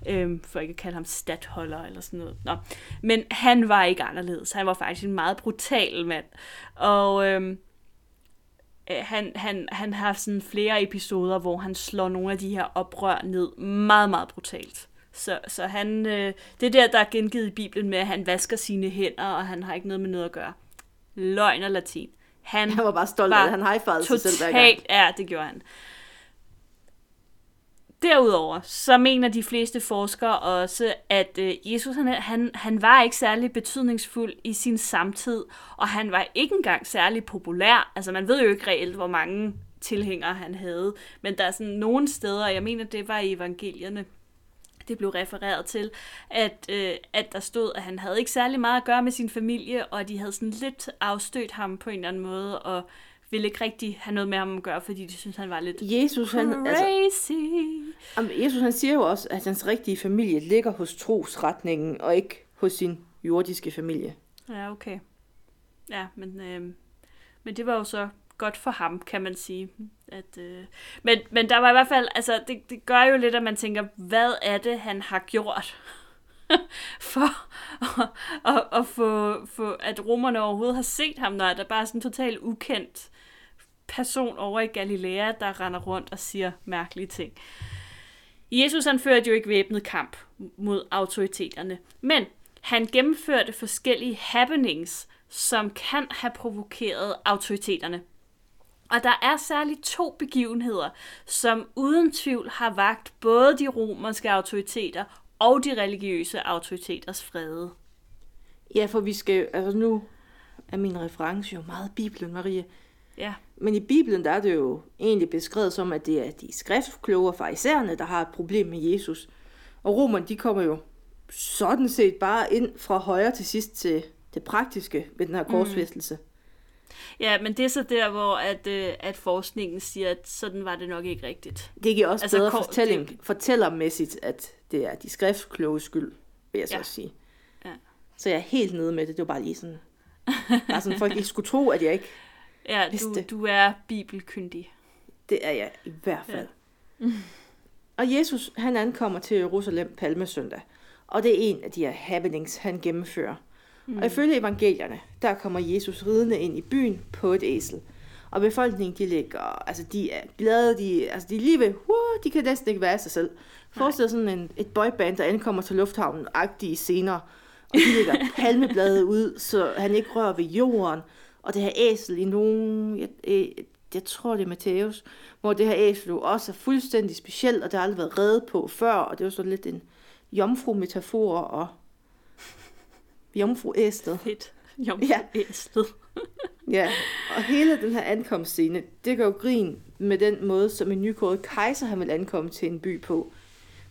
øhm, for ikke at kalde ham stadholder eller sådan noget. Nå. Men han var ikke anderledes. Han var faktisk en meget brutal mand. Og øhm, øh, han, han, han har sådan flere episoder, hvor han slår nogle af de her oprør ned meget, meget brutalt. Så, så han, øh, det er der, der er gengivet i Bibelen med, at han vasker sine hænder, og han har ikke noget med noget at gøre. Løgn og latin. Han Han var bare stolt var af, at han high sig selv hver gang. Ja, det gjorde han. Derudover, så mener de fleste forskere også, at øh, Jesus han, han, han var ikke særlig betydningsfuld i sin samtid, og han var ikke engang særlig populær. Altså man ved jo ikke reelt, hvor mange tilhængere han havde, men der er sådan nogle steder, og jeg mener, det var i evangelierne, det blev refereret til, at, øh, at der stod, at han havde ikke særlig meget at gøre med sin familie, og de havde sådan lidt afstødt ham på en eller anden måde, og ville ikke rigtig have noget med ham at gøre, fordi de synes han var lidt Jesus, han, altså, crazy. Jamen, Jesus han siger jo også, at hans rigtige familie ligger hos trosretningen, og ikke hos sin jordiske familie. Ja, okay. Ja, men øh, Men det var jo så godt for ham, kan man sige. At, øh, men, men der var i hvert fald, altså det, det gør jo lidt, at man tænker, hvad er det, han har gjort? [laughs] for at, at, at få, få, at romerne overhovedet har set ham, når der bare er sådan en totalt ukendt person over i Galilea, der render rundt og siger mærkelige ting. Jesus han førte jo ikke væbnet kamp mod autoriteterne, men han gennemførte forskellige happenings, som kan have provokeret autoriteterne. Og der er særligt to begivenheder, som uden tvivl har vagt både de romerske autoriteter og de religiøse autoriteters frede. Ja, for vi skal, altså nu er min reference jo meget Bibelen, Marie. Ja. Men i Bibelen, der er det jo egentlig beskrevet som, at det er de skriftkloge og farisæerne, der har et problem med Jesus. Og romerne, de kommer jo sådan set bare ind fra højre til sidst til det praktiske ved den her korsfæstelse. Mm. Ja, men det er så der, hvor at, øh, at forskningen siger, at sådan var det nok ikke rigtigt. Det giver også altså, bedre kor- fortælling, det... fortællermæssigt, at det er de skriftkloge skyld, vil jeg så ja. sige. Ja. Så jeg er helt nede med det. Det var bare lige sådan, bare sådan folk ikke skulle tro, at jeg ikke [laughs] Ja, du, du er bibelkyndig. Det er jeg i hvert fald. Ja. og Jesus, han ankommer til Jerusalem palmesøndag. Og det er en af de her happenings, han gennemfører. Mm. Og ifølge evangelierne, der kommer Jesus ridende ind i byen på et æsel. Og befolkningen, de ligger, altså de er glade, de, altså de er lige ved, uh, de kan næsten ikke være sig selv. Forestil sådan en, et boyband, der ankommer til lufthavnen, agtige scener, og de lægger [laughs] palmebladet ud, så han ikke rører ved jorden. Og det her æsel i nogen, jeg, jeg, jeg tror det er Matthæus, hvor det her æsel jo også er fuldstændig specielt, og det har aldrig været reddet på før, og det er jo sådan lidt en jomfru-metafor, og jomfru-æslet. Fedt. Jomfru-æslet. Ja. ja, og hele den her ankomstscene, det gør jo grin med den måde, som en nykåret kejser han vil ankomme til en by på.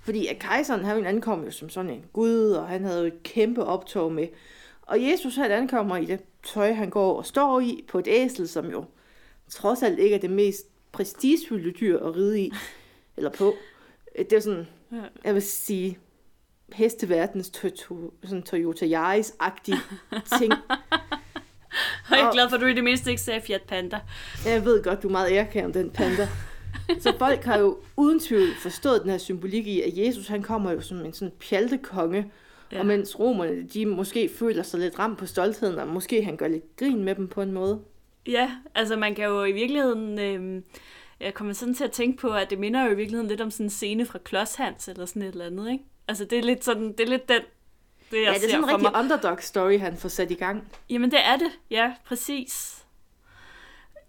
Fordi at kejseren, han vil ankomme jo som sådan en gud, og han havde jo et kæmpe optog med. Og Jesus, han ankommer i det tøj, han går og står i, på et æsel, som jo trods alt ikke er det mest prestigefyldte dyr at ride i, eller på. Det er sådan, jeg vil sige, hesteverdens to, to, sådan Toyota Yaris-agtig ting. [laughs] Og jeg er glad for, at du i det mindste ikke sagde Fiat Panda. Jeg ved godt, du er meget ærkær om den panda. [laughs] Så folk har jo uden tvivl forstået den her symbolik i, at Jesus han kommer jo som en sådan pjaltekonge, ja. og mens romerne de måske føler sig lidt ramt på stoltheden, og måske han gør lidt grin med dem på en måde. Ja, altså man kan jo i virkeligheden... Øh, jeg kommer sådan til at tænke på, at det minder jo i virkeligheden lidt om sådan en scene fra Klodshans eller sådan et eller andet, ikke? Altså det er lidt sådan, det er lidt den, det jeg Ja, det er sådan en rigtig mig. underdog story, han får sat i gang. Jamen det er det, ja, præcis.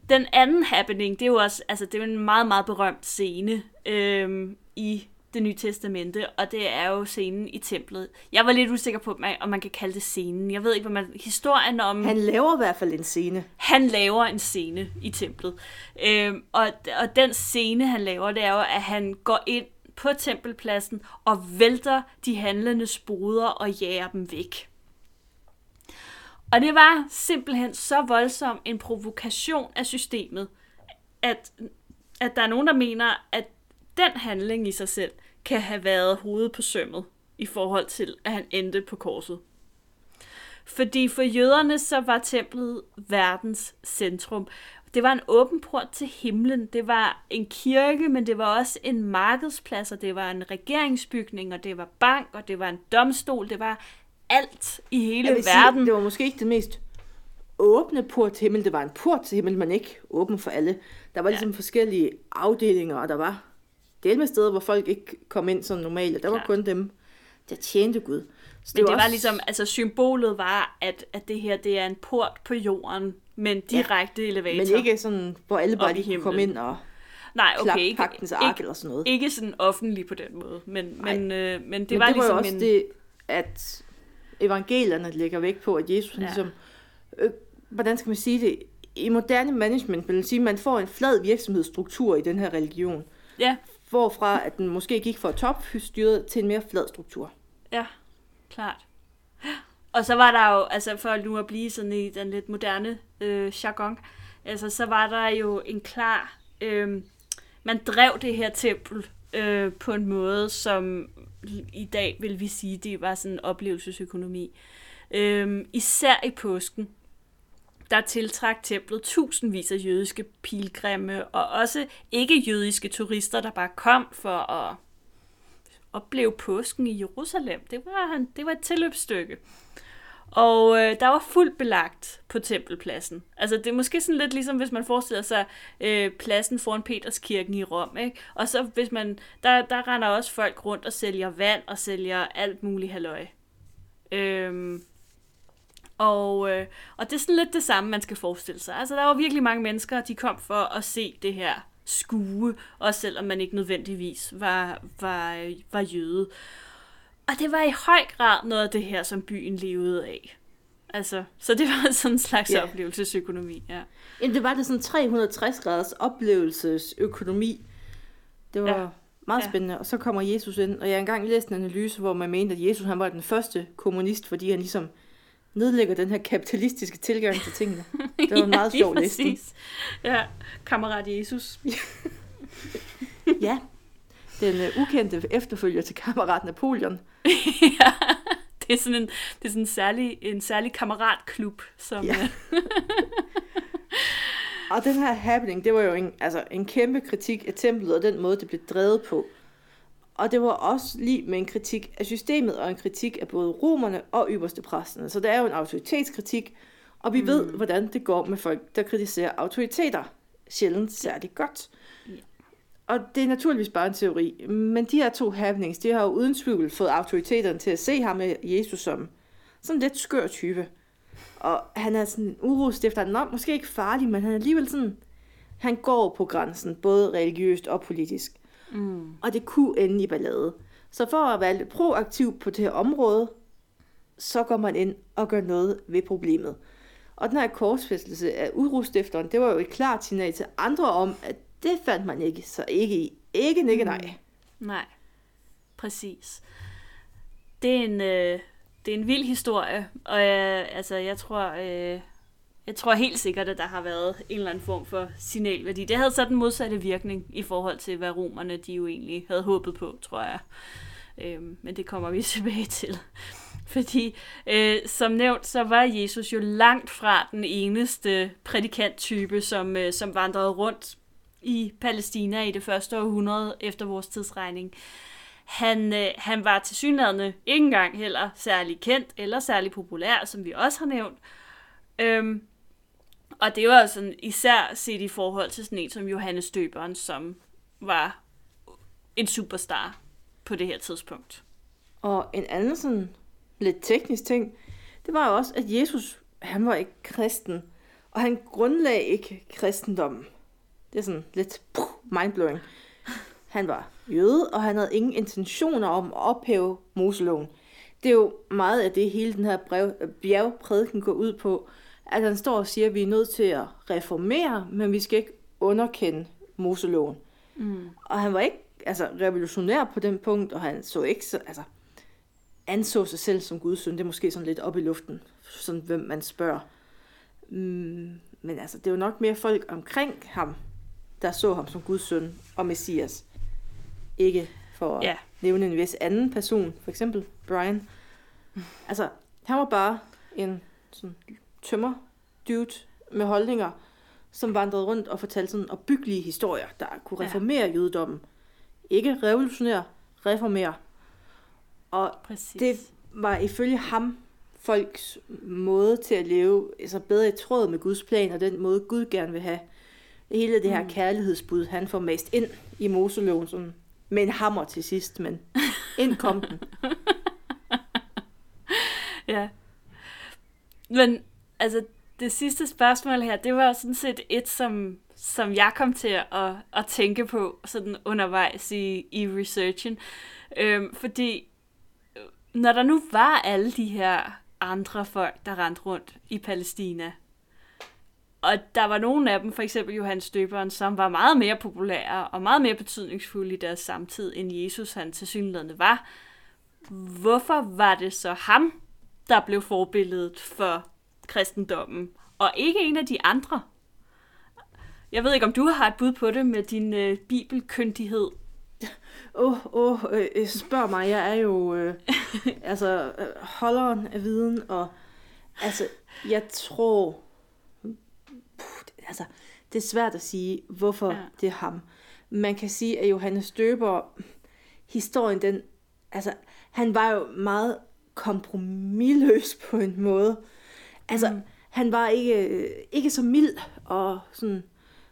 Den anden happening, det er jo også, altså det er en meget, meget berømt scene øhm, i det nye testamente, og det er jo scenen i templet. Jeg var lidt usikker på, om man kan kalde det scenen. Jeg ved ikke, hvad man... Historien om... Han laver i hvert fald en scene. Han laver en scene i templet. Øhm, og, og den scene, han laver, det er jo, at han går ind på tempelpladsen og vælter de handlende spoder og jager dem væk. Og det var simpelthen så voldsom en provokation af systemet, at, at der er nogen, der mener, at den handling i sig selv kan have været hovedet på sømmet i forhold til, at han endte på korset. Fordi for jøderne så var templet verdens centrum. Det var en åben port til himlen. Det var en kirke, men det var også en markedsplads, og det var en regeringsbygning, og det var bank, og det var en domstol. Det var alt i hele verden. Sige, det var måske ikke det mest åbne port til himmel. Det var en port til himmel, men ikke åben for alle. Der var ligesom ja. forskellige afdelinger, og der var del med steder, hvor folk ikke kom ind som normalt. Der var Klar. kun dem, der tjente Gud. Så det, men det var, var ligesom, altså symbolet var, at, at det her, det er en port på jorden, men direkte ja, elevator. Men ikke sådan, hvor alle bare lige kunne komme ind og Nej, okay, ikke, pagtens ark ikke, eller sådan noget. Ikke sådan offentlig på den måde, men, men, øh, men det men var det ligesom var også en... det, at evangelierne lægger væk på, at Jesus ja. ligesom, øh, hvordan skal man sige det, i moderne management vil sige, at man får en flad virksomhedsstruktur i den her religion. Ja. Hvorfra at den måske gik fra topstyret til en mere flad struktur. Ja, klart. Og så var der jo, altså for nu at blive sådan i den lidt moderne øh, jargon, altså så var der jo en klar, øh, man drev det her tempel øh, på en måde, som i dag vil vi sige, det var sådan en oplevelsesøkonomi. Øh, især i påsken. der tiltrak templet tusindvis af jødiske pilgrimme, og også ikke-jødiske turister, der bare kom for at opleve påsken i Jerusalem. Det var, det var et tilløbsstykke. Og øh, der var fuldt belagt på tempelpladsen. Altså det er måske sådan lidt ligesom, hvis man forestiller sig øh, pladsen foran Peterskirken i Rom. Ikke? Og så hvis man, der, der render også folk rundt og sælger vand og sælger alt muligt halløj. Øhm, og, øh, og det er sådan lidt det samme, man skal forestille sig. Altså der var virkelig mange mennesker, de kom for at se det her skue, også selvom man ikke nødvendigvis var, var, øh, var jøde. Og det var i høj grad noget af det her, som byen levede af. Altså, så det var sådan en slags yeah. oplevelsesøkonomi, ja. Jamen, det var det sådan 360 graders oplevelsesøkonomi. Det var ja. meget ja. spændende. Og så kommer Jesus ind, og jeg har engang læst en analyse, hvor man mente, at Jesus han var den første kommunist, fordi han ligesom nedlægger den her kapitalistiske tilgang til tingene. [laughs] Det var en meget ja, sjov læsning. Ja, kammerat Jesus. [laughs] ja, den uh, ukendte efterfølger til kammerat Napoleon. [laughs] ja, det er sådan en, det er sådan en særlig, en særlig kammeratklub. Som, ja. Øh, [laughs] og den her happening, det var jo en, altså, en kæmpe kritik af templet og den måde, det blev drevet på. Og det var også lige med en kritik af systemet og en kritik af både romerne og ypperste præsterne. Så det er jo en autoritetskritik, og vi mm. ved, hvordan det går med folk, der kritiserer autoriteter. Sjældent særligt godt. Og det er naturligvis bare en teori, men de her to happenings, de har jo uden tvivl fået autoriteterne til at se ham med Jesus som sådan en lidt skør type. Og han er sådan urostifter, nok måske ikke farlig, men han er alligevel sådan, han går på grænsen, både religiøst og politisk. Mm. Og det kunne ende i ballade. Så for at være lidt proaktiv på det her område, så går man ind og gør noget ved problemet. Og den her korsfæstelse af urostifteren, det var jo et klart signal til andre om, at det fandt man ikke, så ikke i. Ikke nikke nej. Mm. Nej, præcis. Det er en, øh, det er en vild historie, og øh, altså, jeg tror, øh, jeg tror helt sikkert, at der har været en eller anden form for signalværdi. Det havde så den modsatte virkning i forhold til, hvad romerne de jo egentlig havde håbet på, tror jeg. Øhm, men det kommer vi [laughs] tilbage til. Fordi øh, som nævnt, så var Jesus jo langt fra den eneste prædikanttype, som, øh, som vandrede rundt i Palæstina i det første århundrede efter vores tidsregning. Han, øh, han var til synlædende ikke engang heller særlig kendt eller særlig populær, som vi også har nævnt. Øhm, og det var sådan især set i forhold til sådan en som Johannes Døberen, som var en superstar på det her tidspunkt. Og en anden sådan lidt teknisk ting, det var jo også, at Jesus, han var ikke kristen, og han grundlagde ikke kristendommen. Det er sådan lidt mindblowing. Han var jøde, og han havde ingen intentioner om at ophæve Moseloven. Det er jo meget af det, hele den her brev, bjergprædiken går ud på, at han står og siger, at vi er nødt til at reformere, men vi skal ikke underkende Moseloven. Mm. Og han var ikke altså, revolutionær på den punkt, og han så ikke så, altså, anså sig selv som Guds søn. Det er måske sådan lidt op i luften, sådan hvem man spørger. Mm, men altså, det er jo nok mere folk omkring ham, der så ham som Guds søn og Messias. Ikke for at ja. nævne en vis anden person, for eksempel Brian. Altså, han var bare en sådan tømmer dude med holdninger, som vandrede rundt og fortalte sådan opbyggelige historier, der kunne reformere ja. jødedommen. Ikke revolutionere, reformere. Og Præcis. det var ifølge ham folks måde til at leve altså bedre i tråd med Guds plan, og den måde Gud gerne vil have. Hele det her mm. kærlighedsbud, han får mest ind i Moseloven, sådan, med en hammer til sidst, men ind kom den. [laughs] ja. Men altså, det sidste spørgsmål her, det var sådan set et, som, som jeg kom til at, at tænke på sådan undervejs i, i researchen. Øhm, fordi når der nu var alle de her andre folk, der rendte rundt i Palæstina, og der var nogle af dem, for eksempel Johannes Støberen, som var meget mere populære og meget mere betydningsfulde i deres samtid, end Jesus han til synligheden var. Hvorfor var det så ham, der blev forbilledet for kristendommen, og ikke en af de andre. Jeg ved ikke, om du har et bud på det med din øh, bibelkyndighed. [laughs] Åh, oh, oh, øh, spørg mig. Jeg er jo øh, [laughs] altså, øh, holderen af viden, og altså, jeg tror, altså, det er svært at sige, hvorfor Ja. det er ham. Man kan sige, at Johannes Døber, historien, den, altså, han var jo meget kompromilløs på en måde. Altså, mm. han var ikke, ikke så mild og sådan,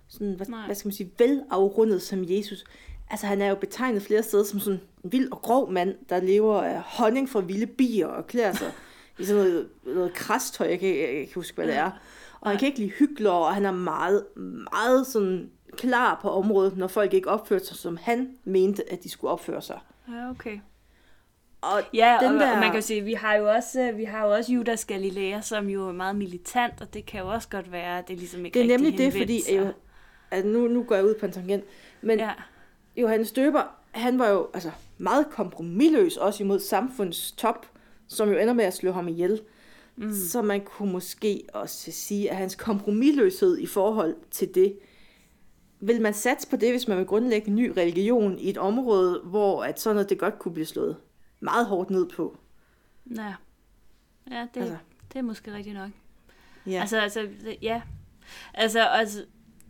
sådan hvad, Nej. hvad skal man sige, velafrundet som Jesus. Altså, han er jo betegnet flere steder som sådan en vild og grov mand, der lever af honning fra vilde bier og klæder sig i sådan noget, noget krastøj, jeg kan, jeg kan ikke huske, hvad det er. Og han kan ikke lide hyggeler, og han er meget, meget sådan klar på området, når folk ikke opførte sig, som han mente, at de skulle opføre sig. Ja, okay. Og Ja, den og, der... og man kan jo sige, vi har jo også, øh, vi har jo også Judas Galilea, som jo er meget militant, og det kan jo også godt være, at det ligesom ikke det er nemlig det, fordi sig. at nu, nu går jeg ud på en tangent, men ja. Ja, Johannes Døber, han var jo altså, meget kompromilløs også imod samfundets top, som jo ender med at slå ham ihjel. Mm. Så man kunne måske også sige, at hans kompromilløshed i forhold til det, vil man satse på det, hvis man vil grundlægge en ny religion i et område, hvor at sådan noget, det godt kunne blive slået meget hårdt ned på. ja. Ja, det, Altså. det er måske rigtigt nok. Ja. Altså, altså, ja. Altså, altså,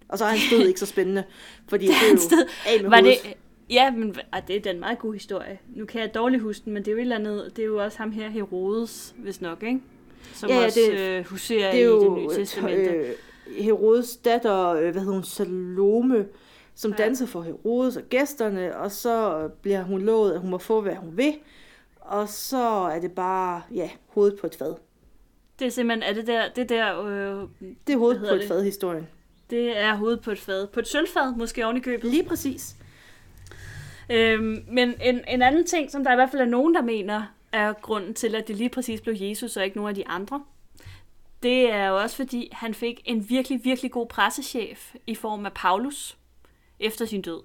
Og så er han stød ikke så spændende, fordi [laughs] det er jo af med var hovedet. det, ja, men ah, det er da en meget god historie. Nu kan jeg dårligt huske den, men det er jo et eller andet, det er jo også ham her, Herodes, hvis nok, ikke? Som Ja, ja, også det- øh, huserer det er i det nye testamente. øh, Herodes datter, øh, hvad hedder hun, Salome, som Ja. danser for Herodes og gæsterne, og så bliver hun lovet, at hun må få, hvad hun vil. Og så er det bare, ja, hovedet på et fad. Det er simpelthen, er det der, det der, øh, Det er hovedet på et det? fad historien. det er hovedet på et fad. På et sølvfad, måske oven i købet. Lige præcis. Øhm, men en, en anden ting, som der i hvert fald er nogen, der mener, er grunden til, at det lige præcis blev Jesus og ikke nogen af de andre, det er jo også fordi, han fik en virkelig, virkelig god pressechef i form af Paulus efter sin død.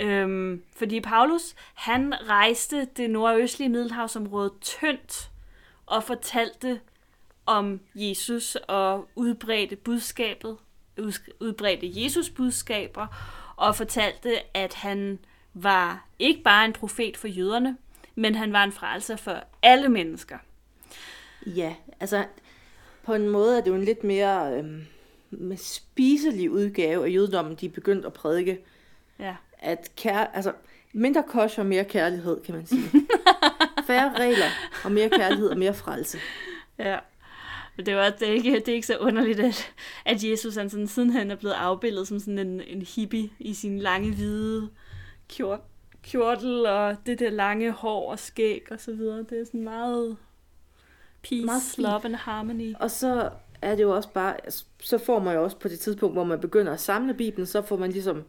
Øhm, fordi Paulus, han rejste det nordøstlige Middelhavsområde tyndt og fortalte om Jesus og udbredte budskabet, udbredte Jesus budskaber og fortalte, at han var ikke bare en profet for jøderne, men han var en frelser for alle mennesker. Ja, altså på en måde er det jo en lidt mere med spiselig udgave af jødedommen, de er begyndt at prædike. Ja. At kær, altså, mindre kosh og mere kærlighed, kan man sige. [laughs] Færre regler og mere kærlighed og mere frelse. Ja. Men det også, det, er ikke, det er ikke så underligt, at, at Jesus han sådan, siden han er blevet afbildet som sådan en, en hippie i sin lange hvide kjort, kjortel og det der lange hår og skæg og så videre. Det er sådan meget peace, Meget love and harmony. Og så er det jo også bare, så får man jo også på det tidspunkt, hvor man begynder at samle Bibelen, så får man ligesom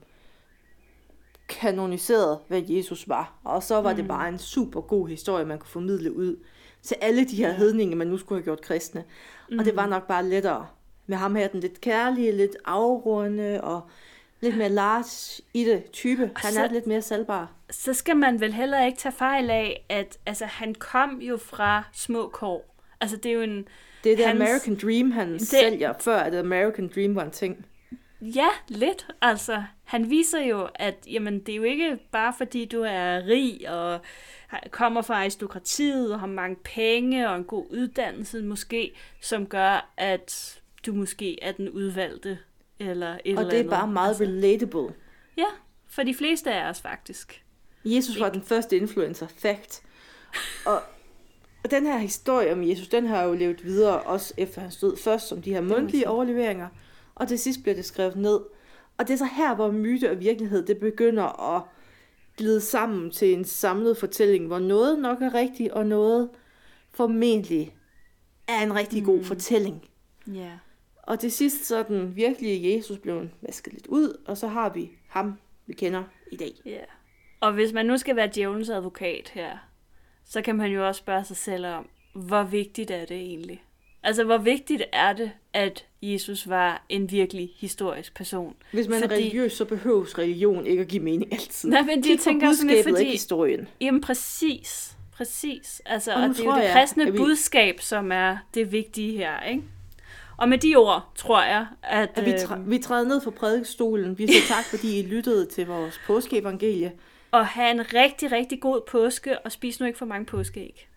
kanoniseret, hvad Jesus var. Og så var mm. det bare en super god historie, man kunne formidle ud til alle de her hedninge, man nu skulle have gjort kristne. Mm. Og det var nok bare lettere med ham her, den lidt kærlige, lidt afrunde og lidt mere large i det type. Han så- er lidt mere salgbar. Så skal man vel heller ikke tage fejl af, at altså, han kom jo fra små kår. Altså det er jo en, Det er det Hans- American Dream, han det... sælger, før at American Dream var en ting. Ja, lidt. Altså, han viser jo, at jamen, det er jo ikke bare fordi, du er rig og kommer fra aristokratiet og har mange penge og en god uddannelse måske, som gør, at du måske er den udvalgte eller et Og eller det er andet. bare meget Altså, relatable. ja, for de fleste af os faktisk. Jesus var den første influencer, fact. Og den her historie om Jesus, den har jo levet videre, også efter hans død. Først som de her mundtlige overleveringer, og til sidst bliver det skrevet ned. Og det er så her, hvor myte og virkelighed, det begynder at glide sammen til en samlet fortælling, hvor noget nok er rigtigt, og noget formentlig er en rigtig god fortælling. Ja. Og til sidst så er den virkelige Jesus blevet vasket lidt ud, og så har vi ham, vi kender i dag. Ja. Og hvis man nu skal være djævelens advokat her, så kan man jo også spørge sig selv om, hvor vigtigt er det egentlig? Altså, hvor vigtigt er det, at Jesus var en virkelig historisk person? Hvis man Fordi- er religiøs, så behøves religion ikke at give mening altid. Nej, men de på tænker sådan lidt, fordi- ikke historien. Jamen, præcis. Præcis. Altså, Og og, det er jo det jeg, kristne at vi- budskab, som er det vigtige her, ikke? Og med de ord, tror jeg, at... At vi, øhm, træ- vi træder ned fra prædikestolen. Vi siger tak, fordi I lyttede til vores påskeevangelie. og have en rigtig, rigtig god påske, og spis nu ikke for mange påskeæg.